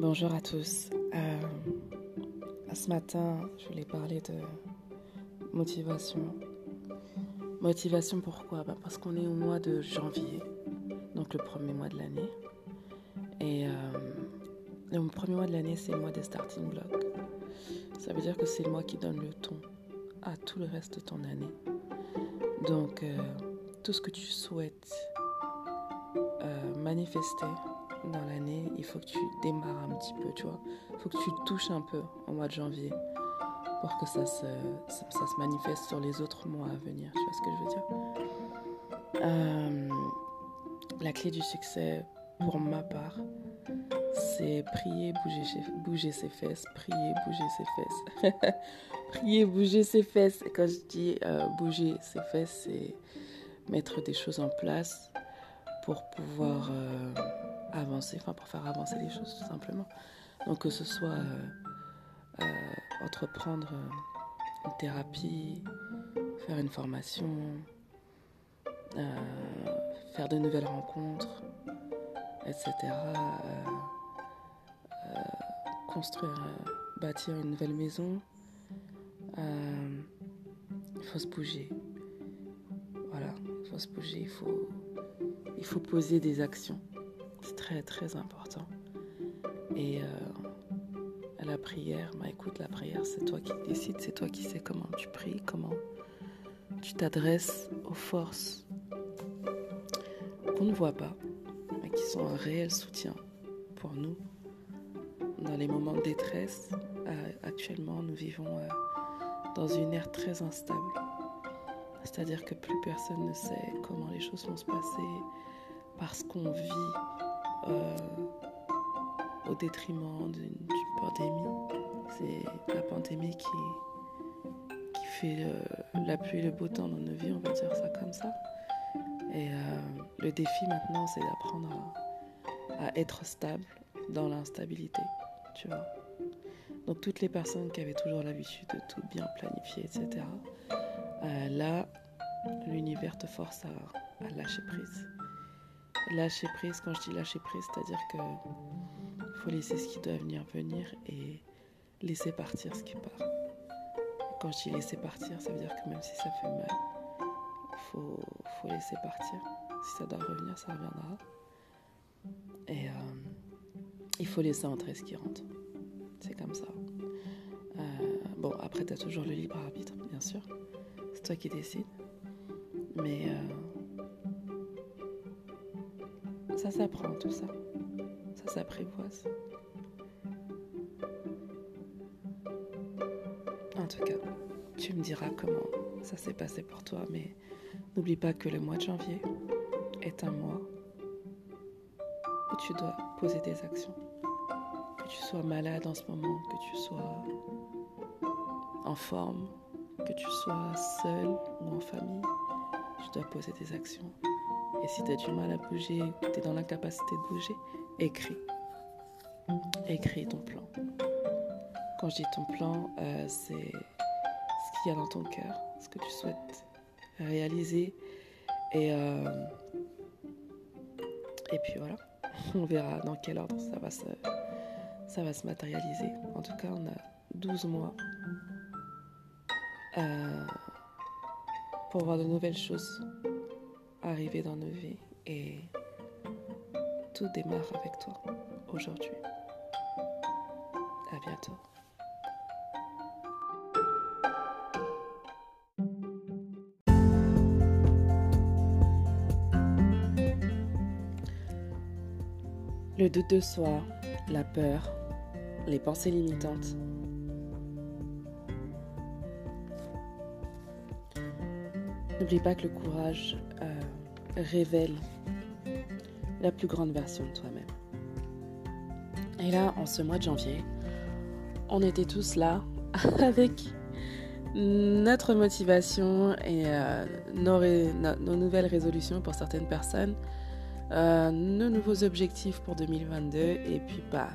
Bonjour à tous. Euh, ce matin, je voulais parler de motivation. Motivation pourquoi? Bah, Parce qu'on est au mois de janvier, donc le premier mois de l'année. Et euh, le premier mois de l'année, c'est le mois des starting blocks. Ça veut dire que c'est le mois qui donne le ton à tout le reste de ton année. Donc, euh, tout ce que tu souhaites manifester dans l'année, il faut que tu démarres un petit peu, tu vois. Il faut que tu touches un peu au mois de janvier pour que ça se, ça, se manifeste sur les autres mois à venir. Tu vois ce que je veux dire euh, La clé du succès, pour ma part, c'est prier, bouger, bouger ses fesses, prier, bouger ses fesses. prier, bouger ses fesses. Quand je dis euh, bouger ses fesses, c'est mettre des choses en place pour pouvoir euh, avancer, enfin pour faire avancer les choses tout simplement. Donc que ce soit euh, entreprendre une thérapie, faire une formation, faire de nouvelles rencontres, etc. construire, bâtir une nouvelle maison, euh, il faut se bouger. Voilà, il faut se bouger, il faut, il faut poser des actions. Très très important. Et euh, la prière, bah écoute, la prière, c'est toi qui décides, c'est toi qui sais comment tu pries, comment tu t'adresses aux forces qu'on ne voit pas, mais qui sont un réel soutien pour nous dans les moments de détresse. Euh, actuellement, nous vivons dans une ère très instable. C'est-à-dire que plus personne ne sait comment les choses vont se passer parce qu'on vit euh, au détriment d'une pandémie. C'est la pandémie qui, qui fait la pluie et le beau temps dans nos vies, on va dire ça comme ça. Et euh, le défi maintenant, c'est d'apprendre à, à être stable dans l'instabilité, tu vois. Donc toutes les personnes qui avaient toujours l'habitude de tout bien planifier, etc. Euh, là, l'univers te force à, lâcher prise. Lâcher prise, quand je dis lâcher prise, c'est-à-dire que faut laisser ce qui doit venir venir et laisser partir ce qui part. Quand je dis laisser partir, ça veut dire que même si ça fait mal, faut, faut laisser partir. Si ça doit revenir, ça reviendra. Et euh, il faut laisser entrer ce qui rentre. C'est comme ça. Euh, bon, après, tu toujours le libre arbitre, bien sûr. C'est toi qui décides. Mais euh, ça s'apprend, tout ça. Ça s'apprivoise. En tout cas, tu me diras comment ça s'est passé pour toi, mais n'oublie pas que le mois de janvier est un mois où tu dois poser des actions que tu sois malade en ce moment, que tu sois en forme, que tu sois seul ou en famille, tu dois poser des actions. Et si tu as du mal à bouger, tu es dans l'incapacité de bouger, écris. Écris ton plan. Quand je dis ton plan, euh, c'est ce qu'il y a dans ton cœur, ce que tu souhaites réaliser. Et, euh, et puis voilà, on verra dans quel ordre ça va se, ça va se matérialiser. En tout cas, on a 12 mois euh, pour voir de nouvelles choses arriver dans nos vies. Et tout démarre avec toi aujourd'hui. À bientôt. Le doute de soi, la peur, les pensées limitantes. N'oublie pas que le courage euh, révèle la plus grande version de toi-même. Et là, en ce mois de janvier, on était tous là avec notre motivation et euh, nos, nouvelles résolutions pour certaines personnes, euh, nos nouveaux objectifs pour 2022 et puis paf,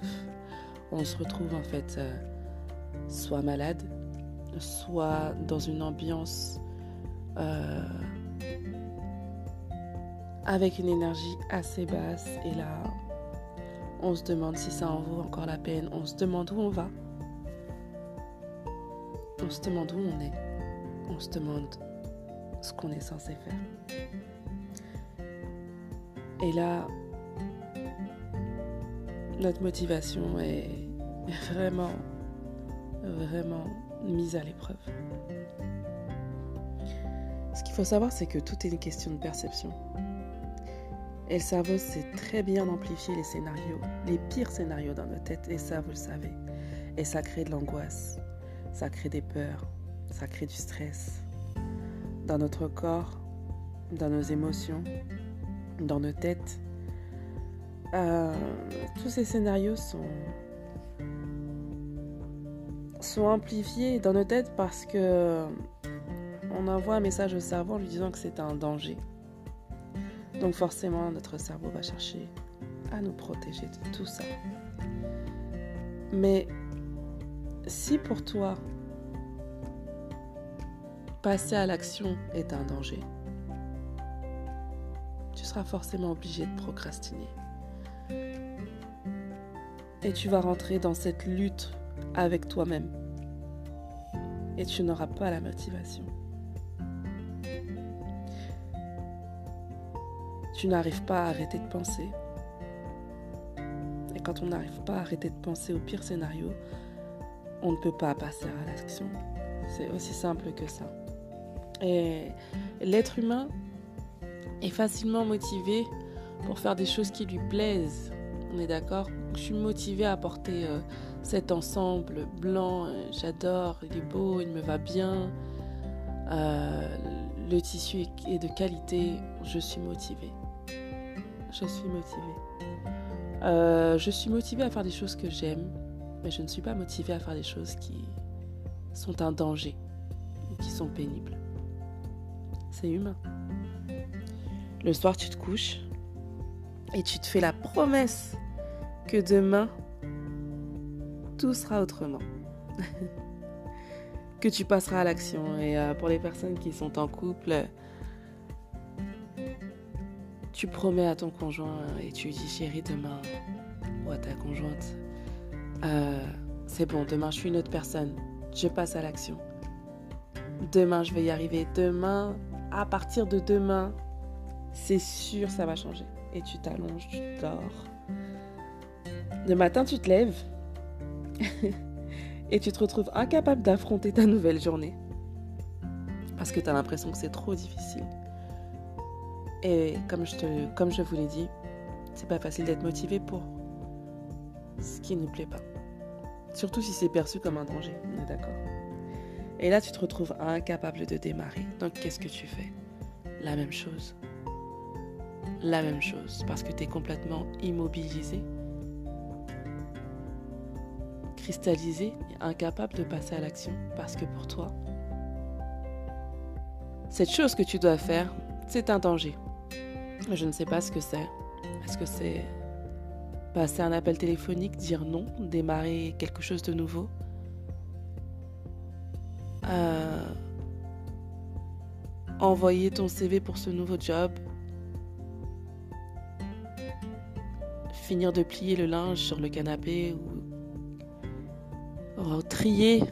on se retrouve en fait euh, soit malade, soit dans une ambiance avec une énergie assez basse. Et là, on se demande si ça en vaut encore la peine, on se demande où on va, on se demande où on est, on se demande ce qu'on est censé faire. Et là, notre motivation est vraiment, vraiment mise à l'épreuve. Ce qu'il faut savoir, c'est que tout est une question de perception. Et le cerveau sait très bien amplifier les scénarios, les pires scénarios dans nos têtes, et ça, vous le savez. Et ça crée de l'angoisse, ça crée des peurs, ça crée du stress. Dans notre corps, dans nos émotions, dans nos têtes. Euh, tous ces scénarios sont, sont amplifiés dans nos têtes parce que on envoie un message au cerveau en lui disant que c'est un danger. Donc forcément, notre cerveau va chercher à nous protéger de tout ça. Mais si pour toi, passer à l'action est un danger, tu seras forcément obligé de procrastiner. Et tu vas rentrer dans cette lutte avec toi-même. Et tu n'auras pas la motivation. Tu n'arrives pas à arrêter de penser. Et quand on n'arrive pas à arrêter de penser au pire scénario, on ne peut pas passer à l'action. C'est aussi simple que ça. Et l'être humain est facilement motivé pour faire des choses qui lui plaisent. On est d'accord? Je suis motivée à porter euh, cet ensemble blanc. Euh, j'adore, il est beau, il me va bien. Euh, le tissu est de qualité. Je suis motivée je suis motivée. Euh, je suis motivée à faire des choses que j'aime, mais je ne suis pas motivée à faire des choses qui sont un danger qui sont pénibles. C'est humain. Le soir, tu te couches et tu te fais la promesse que demain, tout sera autrement. que tu passeras à l'action. Et euh, pour les personnes qui sont en couple, tu promets à ton conjoint et tu dis chérie demain ou à ta conjointe, euh, c'est bon, demain je suis une autre personne, je passe à l'action. Demain je vais y arriver. Demain, à partir de demain, c'est sûr ça va changer. Et tu t'allonges, tu dors. Le matin tu te lèves et tu te retrouves incapable d'affronter ta nouvelle journée. Parce que tu as l'impression que c'est trop difficile. Et comme je, te, comme je vous l'ai dit, c'est pas facile d'être motivé pour ce qui ne plaît pas. Surtout si c'est perçu comme un danger, on est d'accord. Et là, tu te retrouves incapable de démarrer. Donc, qu'est-ce que tu fais? La même chose. La même chose, parce que tu es complètement immobilisé, cristallisé et incapable de passer à l'action. Parce que pour toi, cette chose que tu dois faire, c'est un danger. Je ne sais pas ce que c'est. Est-ce que c'est passer un appel téléphonique, dire non, démarrer quelque chose de nouveau? Euh, Envoyer ton CV pour ce nouveau job? Finir de plier le linge sur le canapé ou trier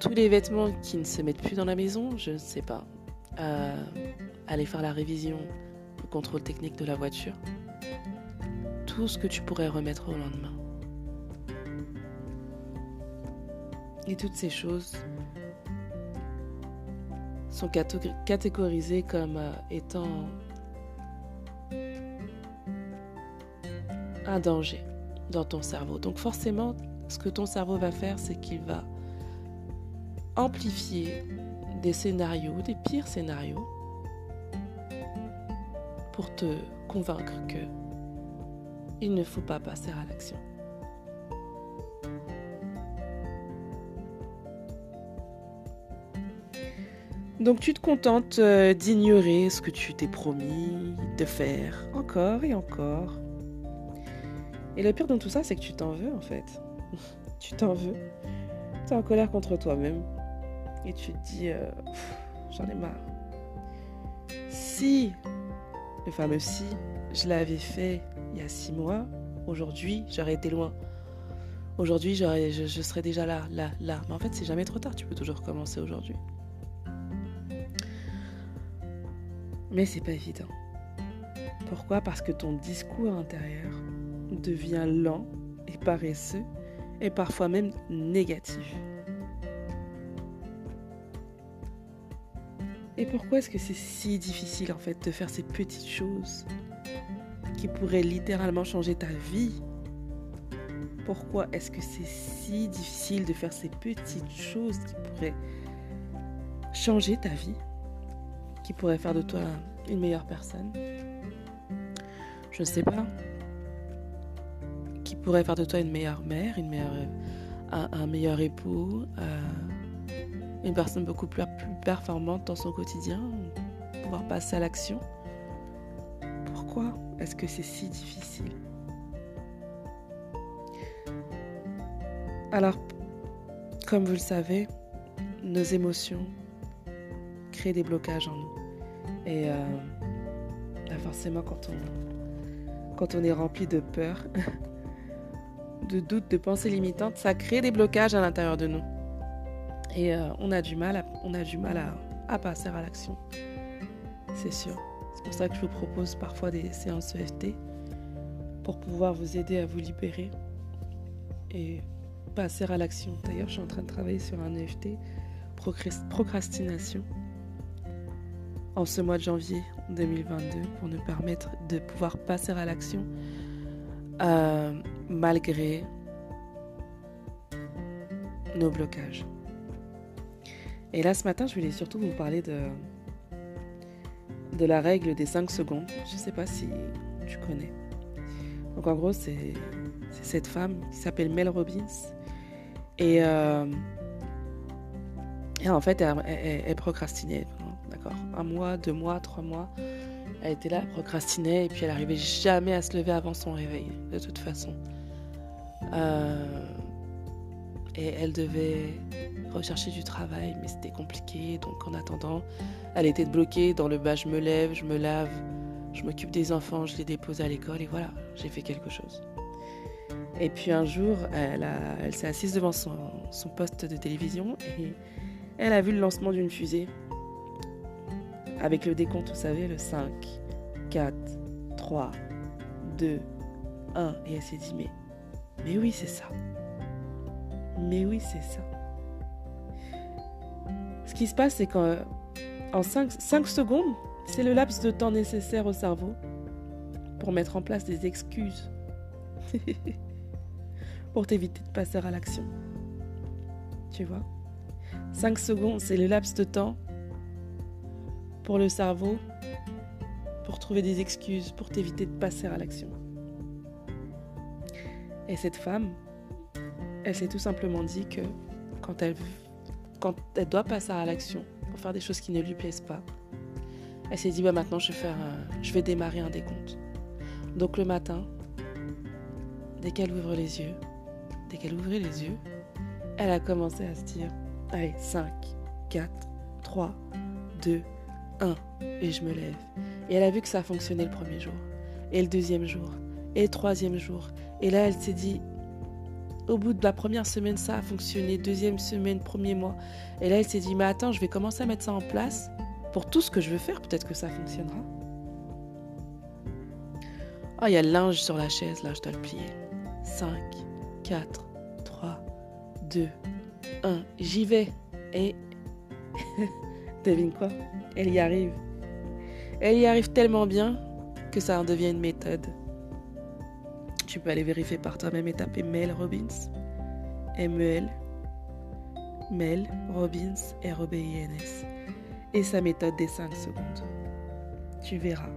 tous les vêtements qui ne se mettent plus dans la maison, je ne sais pas. Euh, aller faire la révision contrôle technique de la voiture, tout ce que tu pourrais remettre au lendemain. Et toutes ces choses sont catégorisées comme euh, étant un danger dans ton cerveau. Donc forcément, ce que ton cerveau va faire, c'est qu'il va amplifier des scénarios, des pires scénarios, pour te convaincre que il ne faut pas passer à l'action. Donc tu te contentes euh, d'ignorer ce que tu t'es promis de faire encore et encore. Et le pire dans tout ça, c'est que tu t'en veux en fait. tu t'en veux. Tu es en colère contre toi-même. Et tu te dis, euh, j'en ai marre. Si le fameux si, je l'avais fait il y a six mois, aujourd'hui, j'aurais été loin. Aujourd'hui, je, je serais déjà là, là, là. Mais en fait, c'est jamais trop tard. Tu peux toujours commencer aujourd'hui. Mais c'est pas évident. Pourquoi? Parce que ton discours intérieur devient lent et paresseux et parfois même négatif. Et pourquoi est-ce que c'est si difficile en fait de faire ces petites choses qui pourraient littéralement changer ta vie? Pourquoi est-ce que c'est si difficile de faire ces petites choses qui pourraient changer ta vie Qui pourraient faire de toi une meilleure personne? Je ne sais pas. Qui pourrait faire de toi une meilleure mère, une meilleure, un, meilleur époux euh, une personne beaucoup plus, performante dans son quotidien, pouvoir passer à l'action. Pourquoi est-ce que c'est si difficile? Alors, comme vous le savez, nos émotions créent des blocages en nous. Et euh, bah, forcément, quand on, quand on est rempli de peur, de doutes, de pensées limitantes, ça crée des blocages à l'intérieur de nous. Et euh, on a du mal, à, on a du mal à, passer à l'action. C'est sûr. C'est pour ça que je vous propose parfois des séances EFT pour pouvoir vous aider à vous libérer et passer à l'action. D'ailleurs, je suis en train de travailler sur un EFT procrastination en ce mois de janvier 2022 pour nous permettre de pouvoir passer à l'action euh, malgré nos blocages. Et là, ce matin, je voulais surtout vous parler de, la règle des 5 secondes. Je ne sais pas si tu connais. Donc, en gros, c'est cette femme qui s'appelle Mel Robbins. Et, euh, en fait, elle, procrastinait. D'accord Un mois, deux mois, trois mois. Elle était là, elle procrastinait. Et puis, elle n'arrivait jamais à se lever avant son réveil, de toute façon. Euh, et elle devait rechercher du travail, mais c'était compliqué. Donc en attendant, elle était bloquée dans le bas, je me lève, je me lave, je m'occupe des enfants, je les dépose à l'école et voilà, j'ai fait quelque chose. Et puis un jour, elle, s'est assise devant son, son, poste de télévision et elle a vu le lancement d'une fusée avec le décompte, vous savez, le 5, 4, 3, 2, 1. Et elle s'est dit, mais, mais oui, c'est ça. Mais oui, c'est ça. Ce qui se passe, c'est qu'en en 5, 5 secondes, c'est le laps de temps nécessaire au cerveau pour mettre en place des excuses. pour t'éviter de passer à l'action. Tu vois? 5 secondes, c'est le laps de temps pour le cerveau pour trouver des excuses, pour t'éviter de passer à l'action. Et cette femme, elle s'est tout simplement dit que quand elle, quand elle doit passer à l'action pour faire des choses qui ne lui plaisent pas, elle s'est dit bah maintenant je vais, faire, je vais démarrer un décompte. Donc le matin, dès qu'elle ouvre les yeux, dès qu'elle ouvrait les yeux, elle a commencé à se dire allez 5, 4, 3, 2, 1 et je me lève. Et elle a vu que ça a fonctionné le premier jour, et le deuxième jour, et le troisième jour. Et là elle s'est dit au bout de la première semaine, ça a fonctionné. Deuxième semaine, premier mois. Et là, elle s'est dit, mais attends, je vais commencer à mettre ça en place pour tout ce que je veux faire. Peut-être que ça fonctionnera. Oh, il y a le linge sur la chaise, là, je dois le plier. 5, 4, 3, 2, 1. J'y vais. Et devine quoi? Elle y arrive. Elle y arrive tellement bien que ça en devient une méthode. Tu peux aller vérifier par toi-même et taper Mel Robbins. M-E-L. Mel Robbins, R-O-B-I-N-S. Et sa méthode des 5 secondes. Tu verras.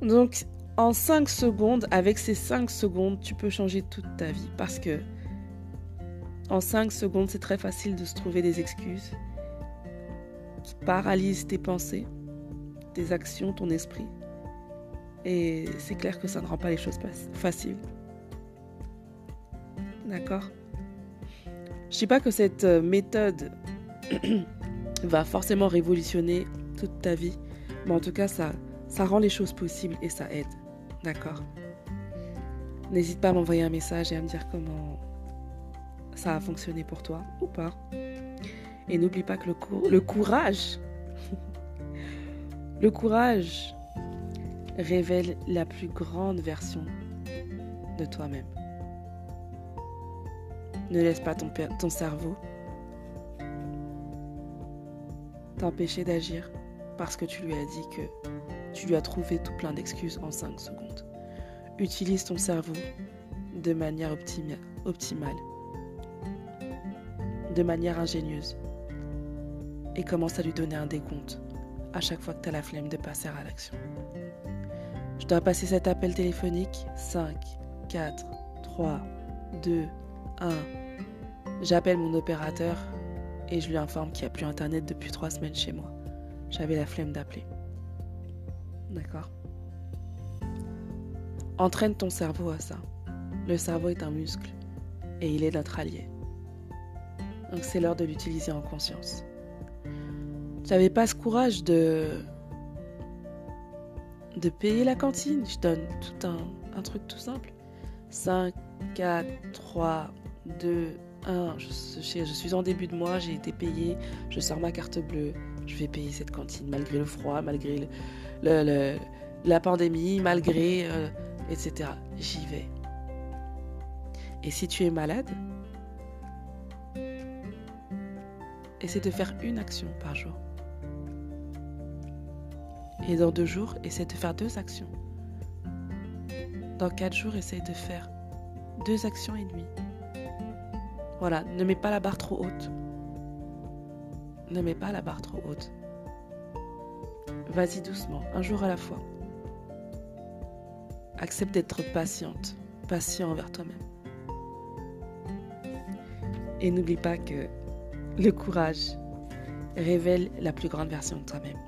Donc, en 5 secondes, avec ces 5 secondes, tu peux changer toute ta vie. Parce que en 5 secondes, c'est très facile de se trouver des excuses qui paralysent tes pensées actions, ton esprit. Et c'est clair que ça ne rend pas les choses faciles. D'accord? Je dis pas que cette euh, méthode va forcément révolutionner toute ta vie, mais en tout cas, ça, ça rend les choses possibles et ça aide. D'accord? N'hésite pas à m'envoyer un message et à me dire comment ça a fonctionné pour toi ou pas. Et n'oublie pas que le courage, le courage révèle la plus grande version de toi-même. Ne laisse pas ton, cerveau t'empêcher d'agir parce que tu lui as dit que tu lui as trouvé tout plein d'excuses en 5 secondes. Utilise ton cerveau de manière optimale, de manière ingénieuse, et commence à lui donner un décompte à chaque fois que tu as la flemme de passer à l'action. Je dois passer cet appel téléphonique 5, 4, 3, 2, 1. J'appelle mon opérateur et je lui informe qu'il n'y a plus Internet depuis trois semaines chez moi. J'avais la flemme d'appeler. D'accord? Entraîne ton cerveau à ça. Le cerveau est un muscle et il est notre allié. Donc c'est l'heure de l'utiliser en conscience. Tu n'avais pas ce courage de de payer la cantine. Je donne tout un, un truc tout simple. 5, 4, 3, 2, 1. Je, je, suis en début de mois, j'ai été payé, je sors ma carte bleue, je vais payer cette cantine malgré le froid, malgré le, la pandémie, malgré, euh, etc. J'y vais. Et si tu es malade, essaie de faire une action par jour. Et dans deux jours, essaie de faire deux actions. Dans quatre jours, essaie de faire deux actions et demie. Voilà, ne mets pas la barre trop haute. Ne mets pas la barre trop haute. Vas-y doucement, un jour à la fois. Accepte d'être patiente, patient envers toi-même. Et n'oublie pas que le courage révèle la plus grande version de toi-même.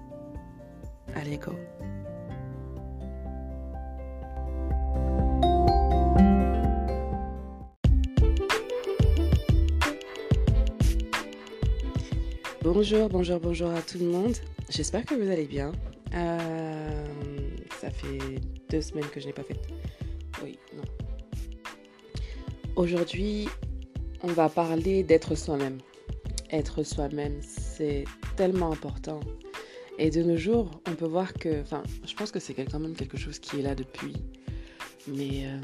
Bonjour, bonjour, bonjour à tout le monde. J'espère que vous allez bien. Euh, ça fait deux semaines que je n'ai pas fait. Oui, non. Aujourd'hui, on va parler d'être soi-même. Être soi-même, c'est tellement important. Et de nos jours, on peut voir que, enfin, je pense que c'est quand même quelque chose qui est là depuis. Mais euh,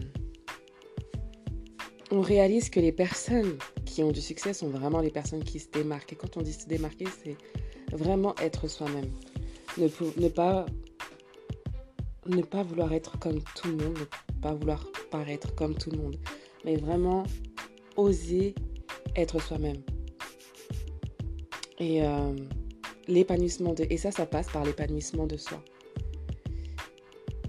on réalise que les personnes qui ont du succès sont vraiment les personnes qui se démarquent. Et quand on dit se démarquer, c'est vraiment être soi-même. Ne, pas, ne pas vouloir être comme tout le monde, ne pas vouloir paraître comme tout le monde, mais vraiment oser être soi-même. Et euh, l'épanouissement de... Et ça, ça passe par l'épanouissement de soi.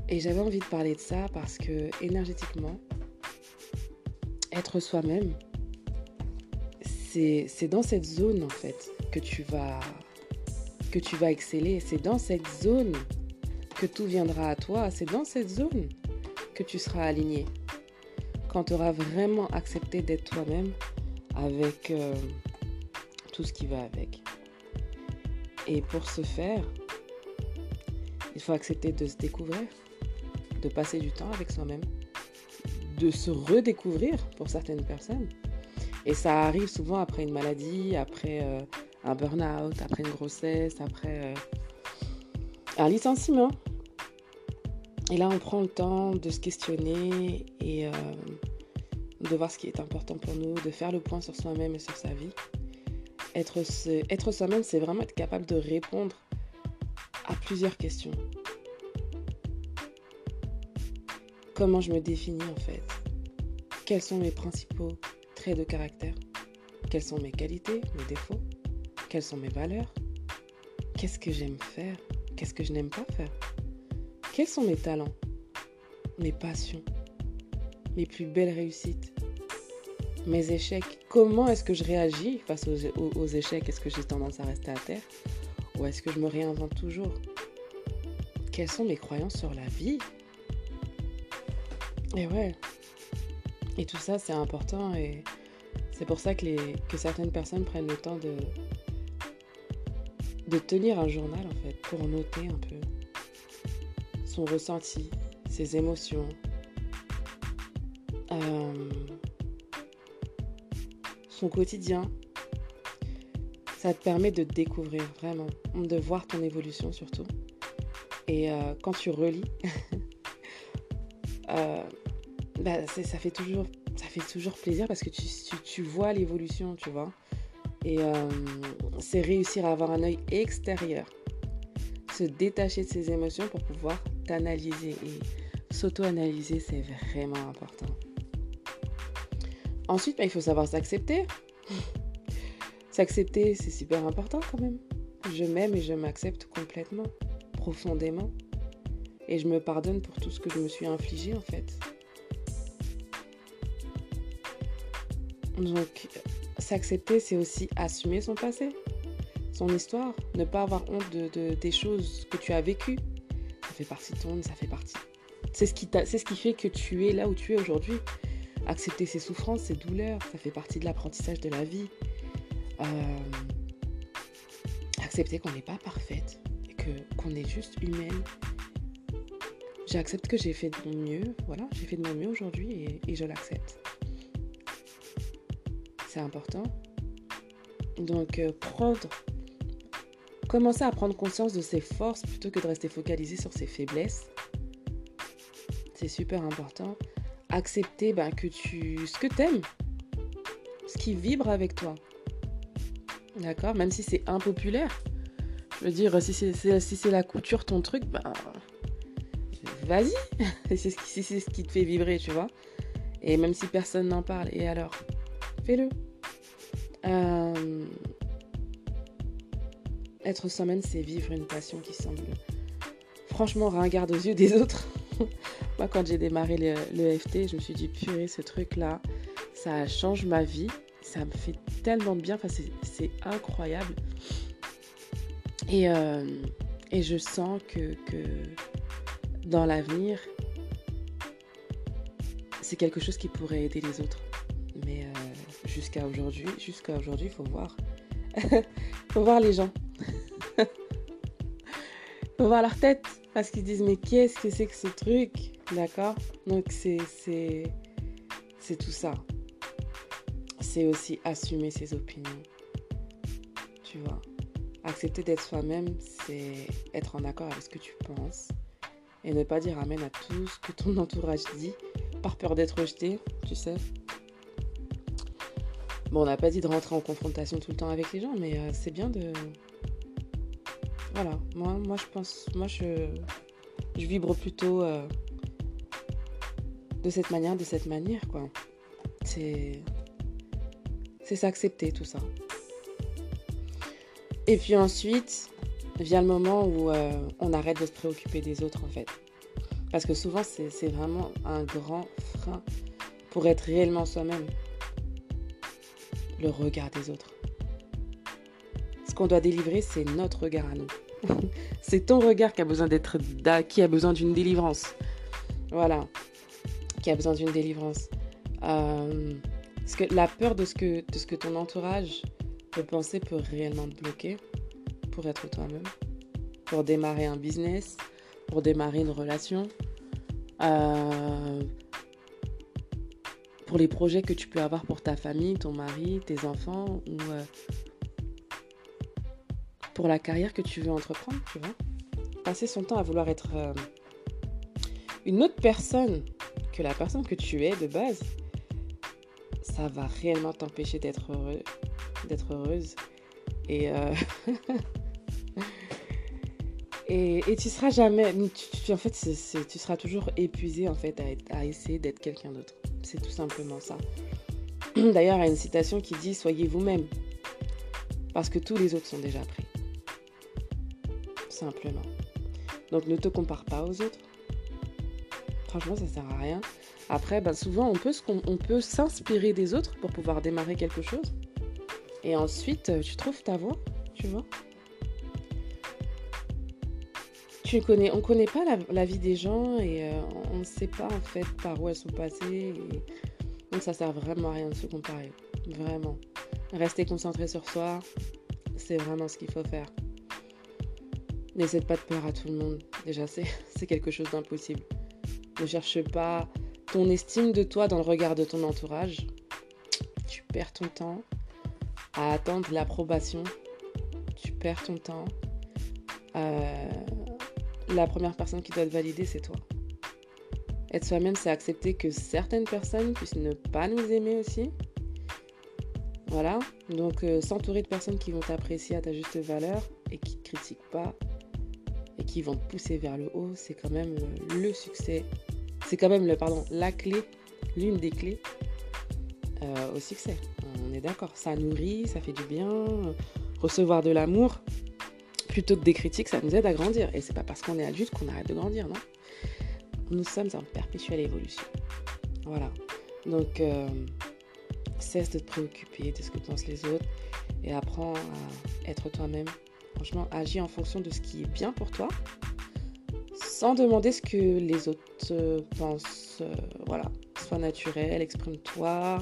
Et j'avais envie de parler de ça parce que énergétiquement, être soi-même, c'est dans cette zone en fait que tu vas que tu vas exceller. C'est dans cette zone que tout viendra à toi. C'est dans cette zone que tu seras aligné. Quand tu auras vraiment accepté d'être toi-même avec euh, tout ce qui va avec. Et pour ce faire, il faut accepter de se découvrir, de passer du temps avec soi-même, de se redécouvrir pour certaines personnes. Et ça arrive souvent après une maladie, après euh, un burn-out, après une grossesse, après euh, un licenciement. Et là, on prend le temps de se questionner et euh, de voir ce qui est important pour nous, de faire le point sur soi-même et sur sa vie. Être, soi-même, c'est vraiment être capable de répondre à plusieurs questions. Comment je me définis en fait? Quels sont mes principaux traits de caractère? Quelles sont mes qualités, mes défauts? Quelles sont mes valeurs? Qu'est-ce que j'aime faire? Qu'est-ce que je n'aime pas faire? Quels sont mes talents? Mes passions? Mes plus belles réussites? Mes échecs, comment est-ce que je réagis face aux, échecs? Est-ce que j'ai tendance à rester à terre? Ou est-ce que je me réinvente toujours? Quelles sont mes croyances sur la vie? Et ouais. Et tout ça, c'est important et c'est pour ça que, les, que certaines personnes prennent le temps de, de tenir un journal en fait, pour noter un peu son ressenti, ses émotions, quotidien. Ça te permet de découvrir vraiment, de voir ton évolution surtout. Et euh, quand tu relis, euh, bah, ça, fait toujours, ça fait toujours plaisir parce que tu, tu, vois l'évolution, tu vois. Et c'est réussir à avoir un œil extérieur, se détacher de ses émotions pour pouvoir t'analyser. Et s'auto-analyser, c'est vraiment important. Ensuite, bah, il faut savoir s'accepter. S'accepter, c'est super important quand même. Je m'aime et je m'accepte complètement, profondément. Et je me pardonne pour tout ce que je me suis infligé en fait. Donc, s'accepter, c'est aussi assumer son passé, son histoire, ne pas avoir honte de, des choses que tu as vécues. Ça fait partie de ton, ça fait partie. C'est ce, qui c'est ce qui fait que tu es là où tu es aujourd'hui. Accepter ses souffrances, ses douleurs, ça fait partie de l'apprentissage de la vie. Euh, accepter qu'on n'est pas parfaite que, qu'on est juste humaine. J'accepte que j'ai fait de mon mieux, voilà, j'ai fait de mon mieux aujourd'hui et, je l'accepte. C'est important. Donc, euh, prendre, commencer à prendre conscience de ses forces plutôt que de rester focalisé sur ses faiblesses. C'est super important accepter ben, que tu, ce que tu aimes, ce qui vibre avec toi. D'accord? Même si c'est impopulaire. Je veux dire, si c'est si la couture ton truc, ben vas-y. c'est ce, qui, ce qui te fait vibrer, tu vois? Et même si personne n'en parle, et alors? Fais-le. Euh, être soi-même, c'est vivre une passion qui semble franchement ringarde aux yeux des autres. Quand j'ai démarré le, le, FT, je me suis dit, purée, ce truc-là, ça change ma vie. Ça me fait tellement de bien. Enfin, c'est incroyable. Et, euh, et, je sens que, que dans l'avenir, c'est quelque chose qui pourrait aider les autres. Mais euh, jusqu'à aujourd'hui, jusqu'à aujourd'hui, il faut voir. faut voir les gens. faut voir leur tête. Parce qu'ils disent, mais qu'est-ce que c'est que ce truc? D'accord Donc c'est, tout ça. C'est aussi assumer ses opinions. Tu vois Accepter d'être soi-même, c'est être en accord avec ce que tu penses. Et ne pas dire amen à tout ce que ton entourage dit, par peur d'être rejeté, tu sais. Bon, on n'a pas dit de rentrer en confrontation tout le temps avec les gens, mais euh, c'est bien de, voilà, moi, moi je pense, moi je, je vibre plutôt euh, de cette manière, de cette manière, quoi. C'est, c'est s'accepter tout ça. Et puis ensuite vient le moment où euh, on arrête de se préoccuper des autres en fait. Parce que souvent c'est, vraiment un grand frein pour être réellement soi-même. Le regard des autres. Ce qu'on doit délivrer, c'est notre regard à nous. c'est ton regard qui a besoin d'être qui a besoin d'une délivrance. Voilà, qui a besoin d'une délivrance. Euh, parce que la peur de ce que, de ce que ton entourage peut penser peut réellement te bloquer pour être toi-même, pour démarrer un business, pour démarrer une relation, euh, pour les projets que tu peux avoir pour ta famille, ton mari, tes enfants ou, euh, pour la carrière que tu veux entreprendre, tu vois. Passer son temps à vouloir être euh, une autre personne que la personne que tu es de base, ça va réellement t'empêcher d'être heureux, d'être heureuse. Et, euh, et, tu seras jamais, en fait, tu seras toujours épuisé en fait à, à essayer d'être quelqu'un d'autre. C'est tout simplement ça. D'ailleurs, il y a une citation qui dit Soyez vous-même, parce que tous les autres sont déjà pris simplement. Donc ne te compare pas aux autres. Franchement, ça sert à rien. Après, ben, souvent, on peut, s'inspirer des autres pour pouvoir démarrer quelque chose. Et ensuite, euh, tu trouves ta voie, tu vois. Tu connais, on ne connaît pas la, vie des gens et euh, on ne sait pas en fait par où elles sont passées. Donc ça sert vraiment à rien de se comparer. Vraiment. Rester concentré sur soi, c'est vraiment ce qu'il faut faire. Ne cède pas de peur à tout le monde. Déjà, c'est quelque chose d'impossible. Ne cherche pas ton estime de toi dans le regard de ton entourage. Tu perds ton temps à attendre l'approbation. Tu perds ton temps. Euh, la première personne qui doit te valider, c'est toi. Être soi-même, c'est accepter que certaines personnes puissent ne pas nous aimer aussi. Voilà. Donc, euh, s'entourer de personnes qui vont t'apprécier à ta juste valeur et qui ne critiquent pas qui vont te pousser vers le haut, c'est quand même euh, le succès. C'est quand même le, pardon, la clé, l'une des clés au succès. On est d'accord. Ça nourrit, ça fait du bien. Recevoir de l'amour, plutôt que des critiques, ça nous aide à grandir. Et c'est pas parce qu'on est adulte qu'on arrête de grandir, non? Nous sommes en perpétuelle évolution. Voilà. Donc, euh, cesse de te préoccuper de ce que pensent les autres et apprends à être toi-même. Franchement, agis en fonction de ce qui est bien pour toi, sans demander ce que les autres euh, pensent. Euh, voilà. Sois naturel, exprime-toi.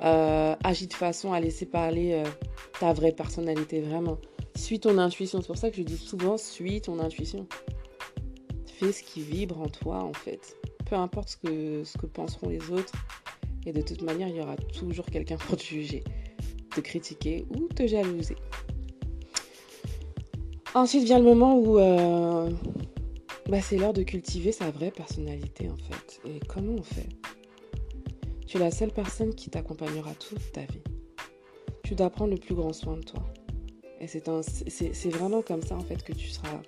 agis de façon à laisser parler ta vraie personnalité, vraiment. Suis ton intuition. C'est pour ça que je dis souvent, suis ton intuition. Fais ce qui vibre en toi, en fait. Peu importe ce que penseront les autres. Et de toute manière, il y aura toujours quelqu'un pour te juger, te critiquer ou te jalouser. Ensuite vient le moment où euh, bah, c'est l'heure de cultiver sa vraie personnalité, en fait. Et comment on fait? Tu es la seule personne qui t'accompagnera toute ta vie. Tu dois prendre le plus grand soin de toi. Et c'est vraiment comme ça en fait que tu seras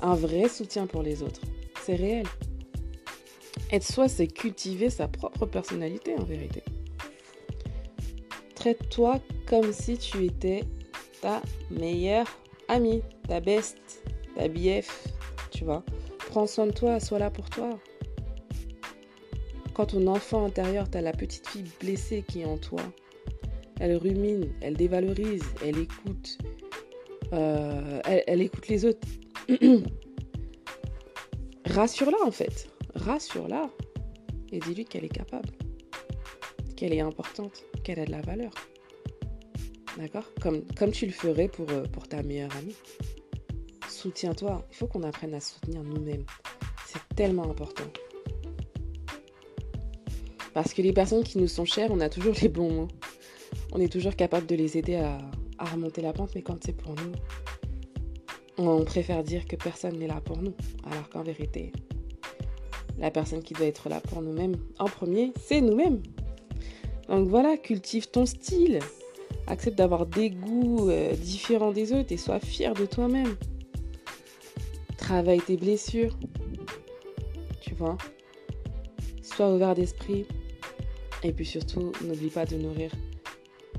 un vrai soutien pour les autres. C'est réel. Être soi, c'est cultiver sa propre personnalité en vérité. Traite-toi comme si tu étais ta meilleure amie, ta best, ta BF, tu vois. Prends soin de toi, sois là pour toi. Quand ton enfant intérieur, t'as la petite fille blessée qui est en toi, elle rumine, elle dévalorise, elle écoute, euh, elle, écoute les autres. Rassure-la en fait. Rassure-la. Et dis-lui qu'elle est capable. Qu'elle est importante. Qu'elle a de la valeur. D'accord comme, tu le ferais pour, euh, pour ta meilleure amie. Soutiens-toi. Il faut qu'on apprenne à soutenir nous-mêmes. C'est tellement important. Parce que les personnes qui nous sont chères, on a toujours les bons mots. On est toujours capable de les aider à, à remonter la pente, mais quand c'est pour nous, on préfère dire que personne n'est là pour nous. Alors qu'en vérité, la personne qui doit être là pour nous-mêmes en premier, c'est nous-mêmes. Donc voilà, cultive ton style. Accepte d'avoir des goûts euh, différents des autres et sois fier de toi-même. Travaille tes blessures. Tu vois? Sois ouvert d'esprit. Et puis surtout, n'oublie pas de nourrir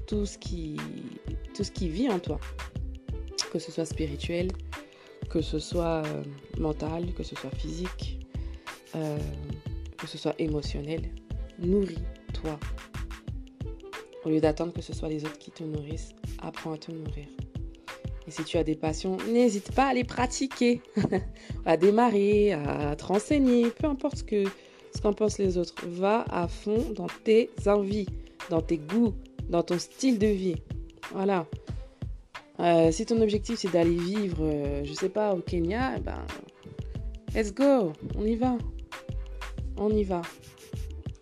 tout ce qui tout ce qui vit en toi, que ce soit spirituel, que ce soit euh, mental, que ce soit physique, euh, que ce soit émotionnel. Nourris-toi. Au lieu d'attendre que ce soit les autres qui te nourrissent, apprends à te nourrir. Et si tu as des passions, n'hésite pas à les pratiquer, à démarrer, à te renseigner, peu importe ce ce qu'en pensent les autres. Va à fond dans tes envies, dans tes goûts, dans ton style de vie. Voilà. Euh, si ton objectif c'est d'aller vivre, euh, je sais pas, au Kenya, eh ben, let's go, on y va. On y va.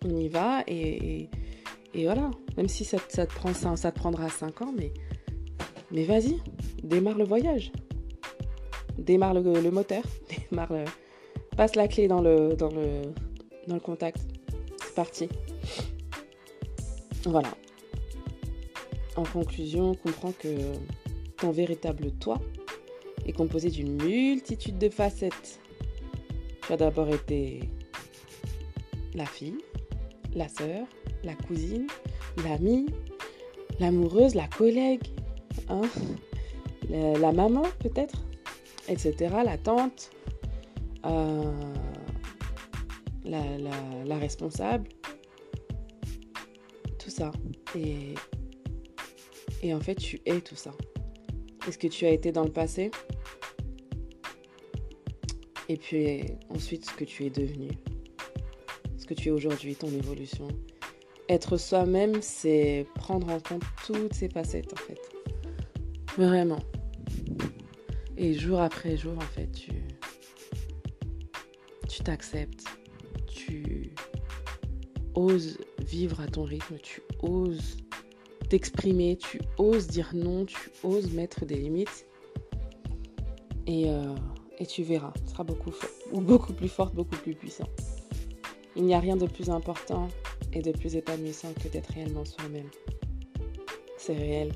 On y va et, voilà. Même si ça, te prendra 5 ans, mais, vas-y, démarre le voyage. Démarre le, moteur. Démarre passe la clé dans le, le, le contact. C'est parti. Voilà. En conclusion, comprends que ton véritable toi est composé d'une multitude de facettes. Tu as d'abord été la fille, la sœur, la cousine, l'amie, l'amoureuse, la collègue, hein, la, maman peut-être, etc., la tante, euh, la, responsable, tout ça. Et et en fait, tu es tout ça. Est-ce que tu as été dans le passé? Et puis ensuite, ce que tu es devenu. Ce que tu es aujourd'hui, ton évolution? Être soi-même, c'est prendre en compte toutes ces facettes, en fait. Vraiment. Et jour après jour, en fait, tu t'acceptes, tu oses vivre à ton rythme, tu oses t'exprimer, tu oses dire non, tu oses mettre des limites. Et, euh, et tu verras, ce sera beaucoup, ou beaucoup plus forte, beaucoup plus puissant. Il n'y a rien de plus important et de plus épanouissant que d'être réellement soi-même. C'est réel.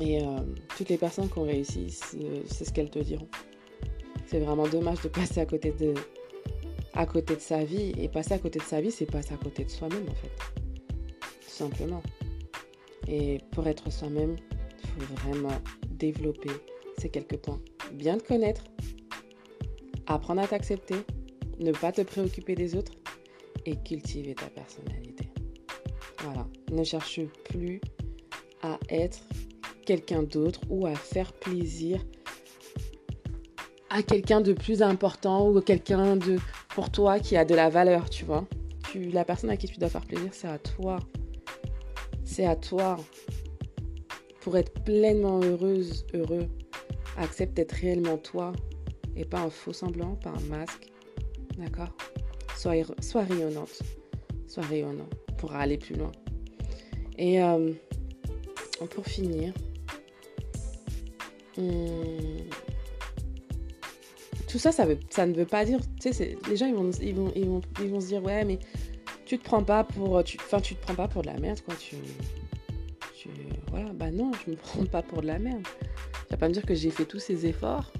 Et euh, toutes les personnes qui ont réussi, c'est ce qu'elles te diront. C'est vraiment dommage de passer à côté de, à côté de sa vie. Et passer à côté de sa vie, c'est passer à côté de soi-même, en fait. Tout simplement. Et pour être soi-même, il faut vraiment développer ces quelques points. Bien te connaître, apprendre à t'accepter, ne pas te préoccuper des autres et cultiver ta personnalité. Voilà. Ne cherche plus à être quelqu'un d'autre ou à faire plaisir à quelqu'un de plus important ou quelqu'un de pour toi qui a de la valeur, tu vois. La personne à qui tu dois faire plaisir, c'est à toi. C'est à toi. Pour être pleinement heureuse, heureux, accepte d'être réellement toi et pas un faux semblant, pas un masque. D'accord sois, sois rayonnante. Sois rayonnant pour aller plus loin. Et euh, pour finir, hum, tout ça, ça, ne veut pas dire, tu les gens ils vont, ils, vont, ils, vont, se dire, ouais, mais tu te prends pas pour, enfin, tu, te prends pas pour de la merde, quoi. Tu, tu, voilà, bah non, je me prends pas pour de la merde. Tu vas pas me dire que j'ai fait tous ces efforts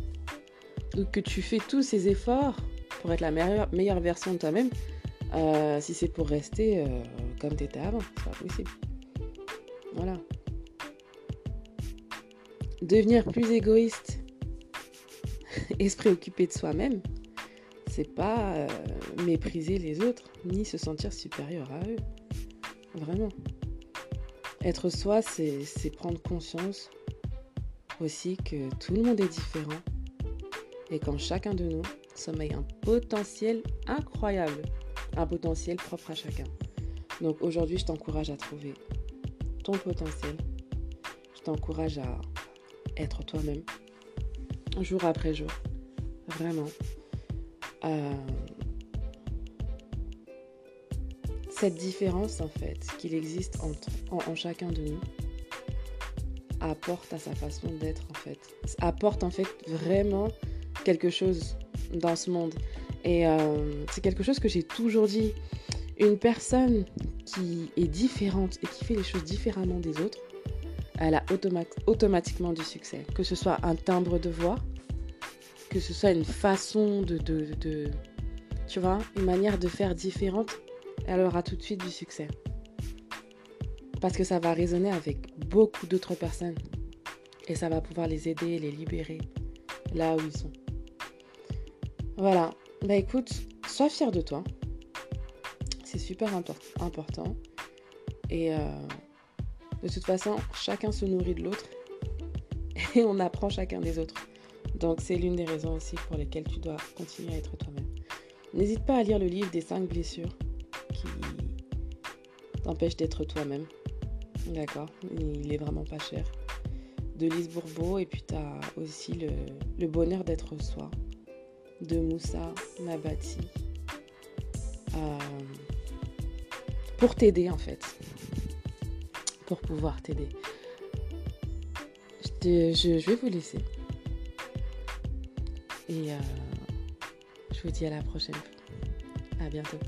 ou que tu fais tous ces efforts pour être la meilleure, meilleure version de toi-même euh, si c'est pour rester euh, comme tu étais avant. C'est pas possible. Voilà. Devenir plus égoïste et se préoccuper de soi-même, c'est pas euh, mépriser les autres ni se sentir supérieur à eux. Vraiment. Être soi, c'est prendre conscience aussi que tout le monde est différent et qu'en chacun de nous sommeille un potentiel incroyable, un potentiel propre à chacun. Donc aujourd'hui, je t'encourage à trouver ton potentiel. Je t'encourage à être toi-même, jour après jour. Vraiment. Euh, cette différence, en fait, qu'il existe entre, en, chacun de nous, apporte à sa façon d'être, en fait. Apporte, en fait, vraiment quelque chose dans ce monde. Et euh, c'est quelque chose que j'ai toujours dit. Une personne qui est différente et qui fait les choses différemment des autres, elle a automatiquement du succès. Que ce soit un timbre de voix, que ce soit une façon de, de, tu vois, une manière de faire différente, elle aura tout de suite du succès. Parce que ça va résonner avec beaucoup d'autres personnes. Et ça va pouvoir les aider, les libérer là où ils sont. Voilà. Bah écoute, sois fier de toi. C'est super important. Et euh, de toute façon, chacun se nourrit de l'autre et on apprend chacun des autres. Donc c'est l'une des raisons aussi pour lesquelles tu dois continuer à être toi-même. N'hésite pas à lire le livre des 5 blessures qui t'empêchent d'être toi-même. D'accord? Il est vraiment pas cher. De Lise Bourbeau et puis tu as aussi le, le bonheur d'être soi de Moussa Nabati. Euh, pour t'aider en fait pour pouvoir t'aider. Je, vais vous laisser. Et euh, je vous dis à la prochaine. À bientôt.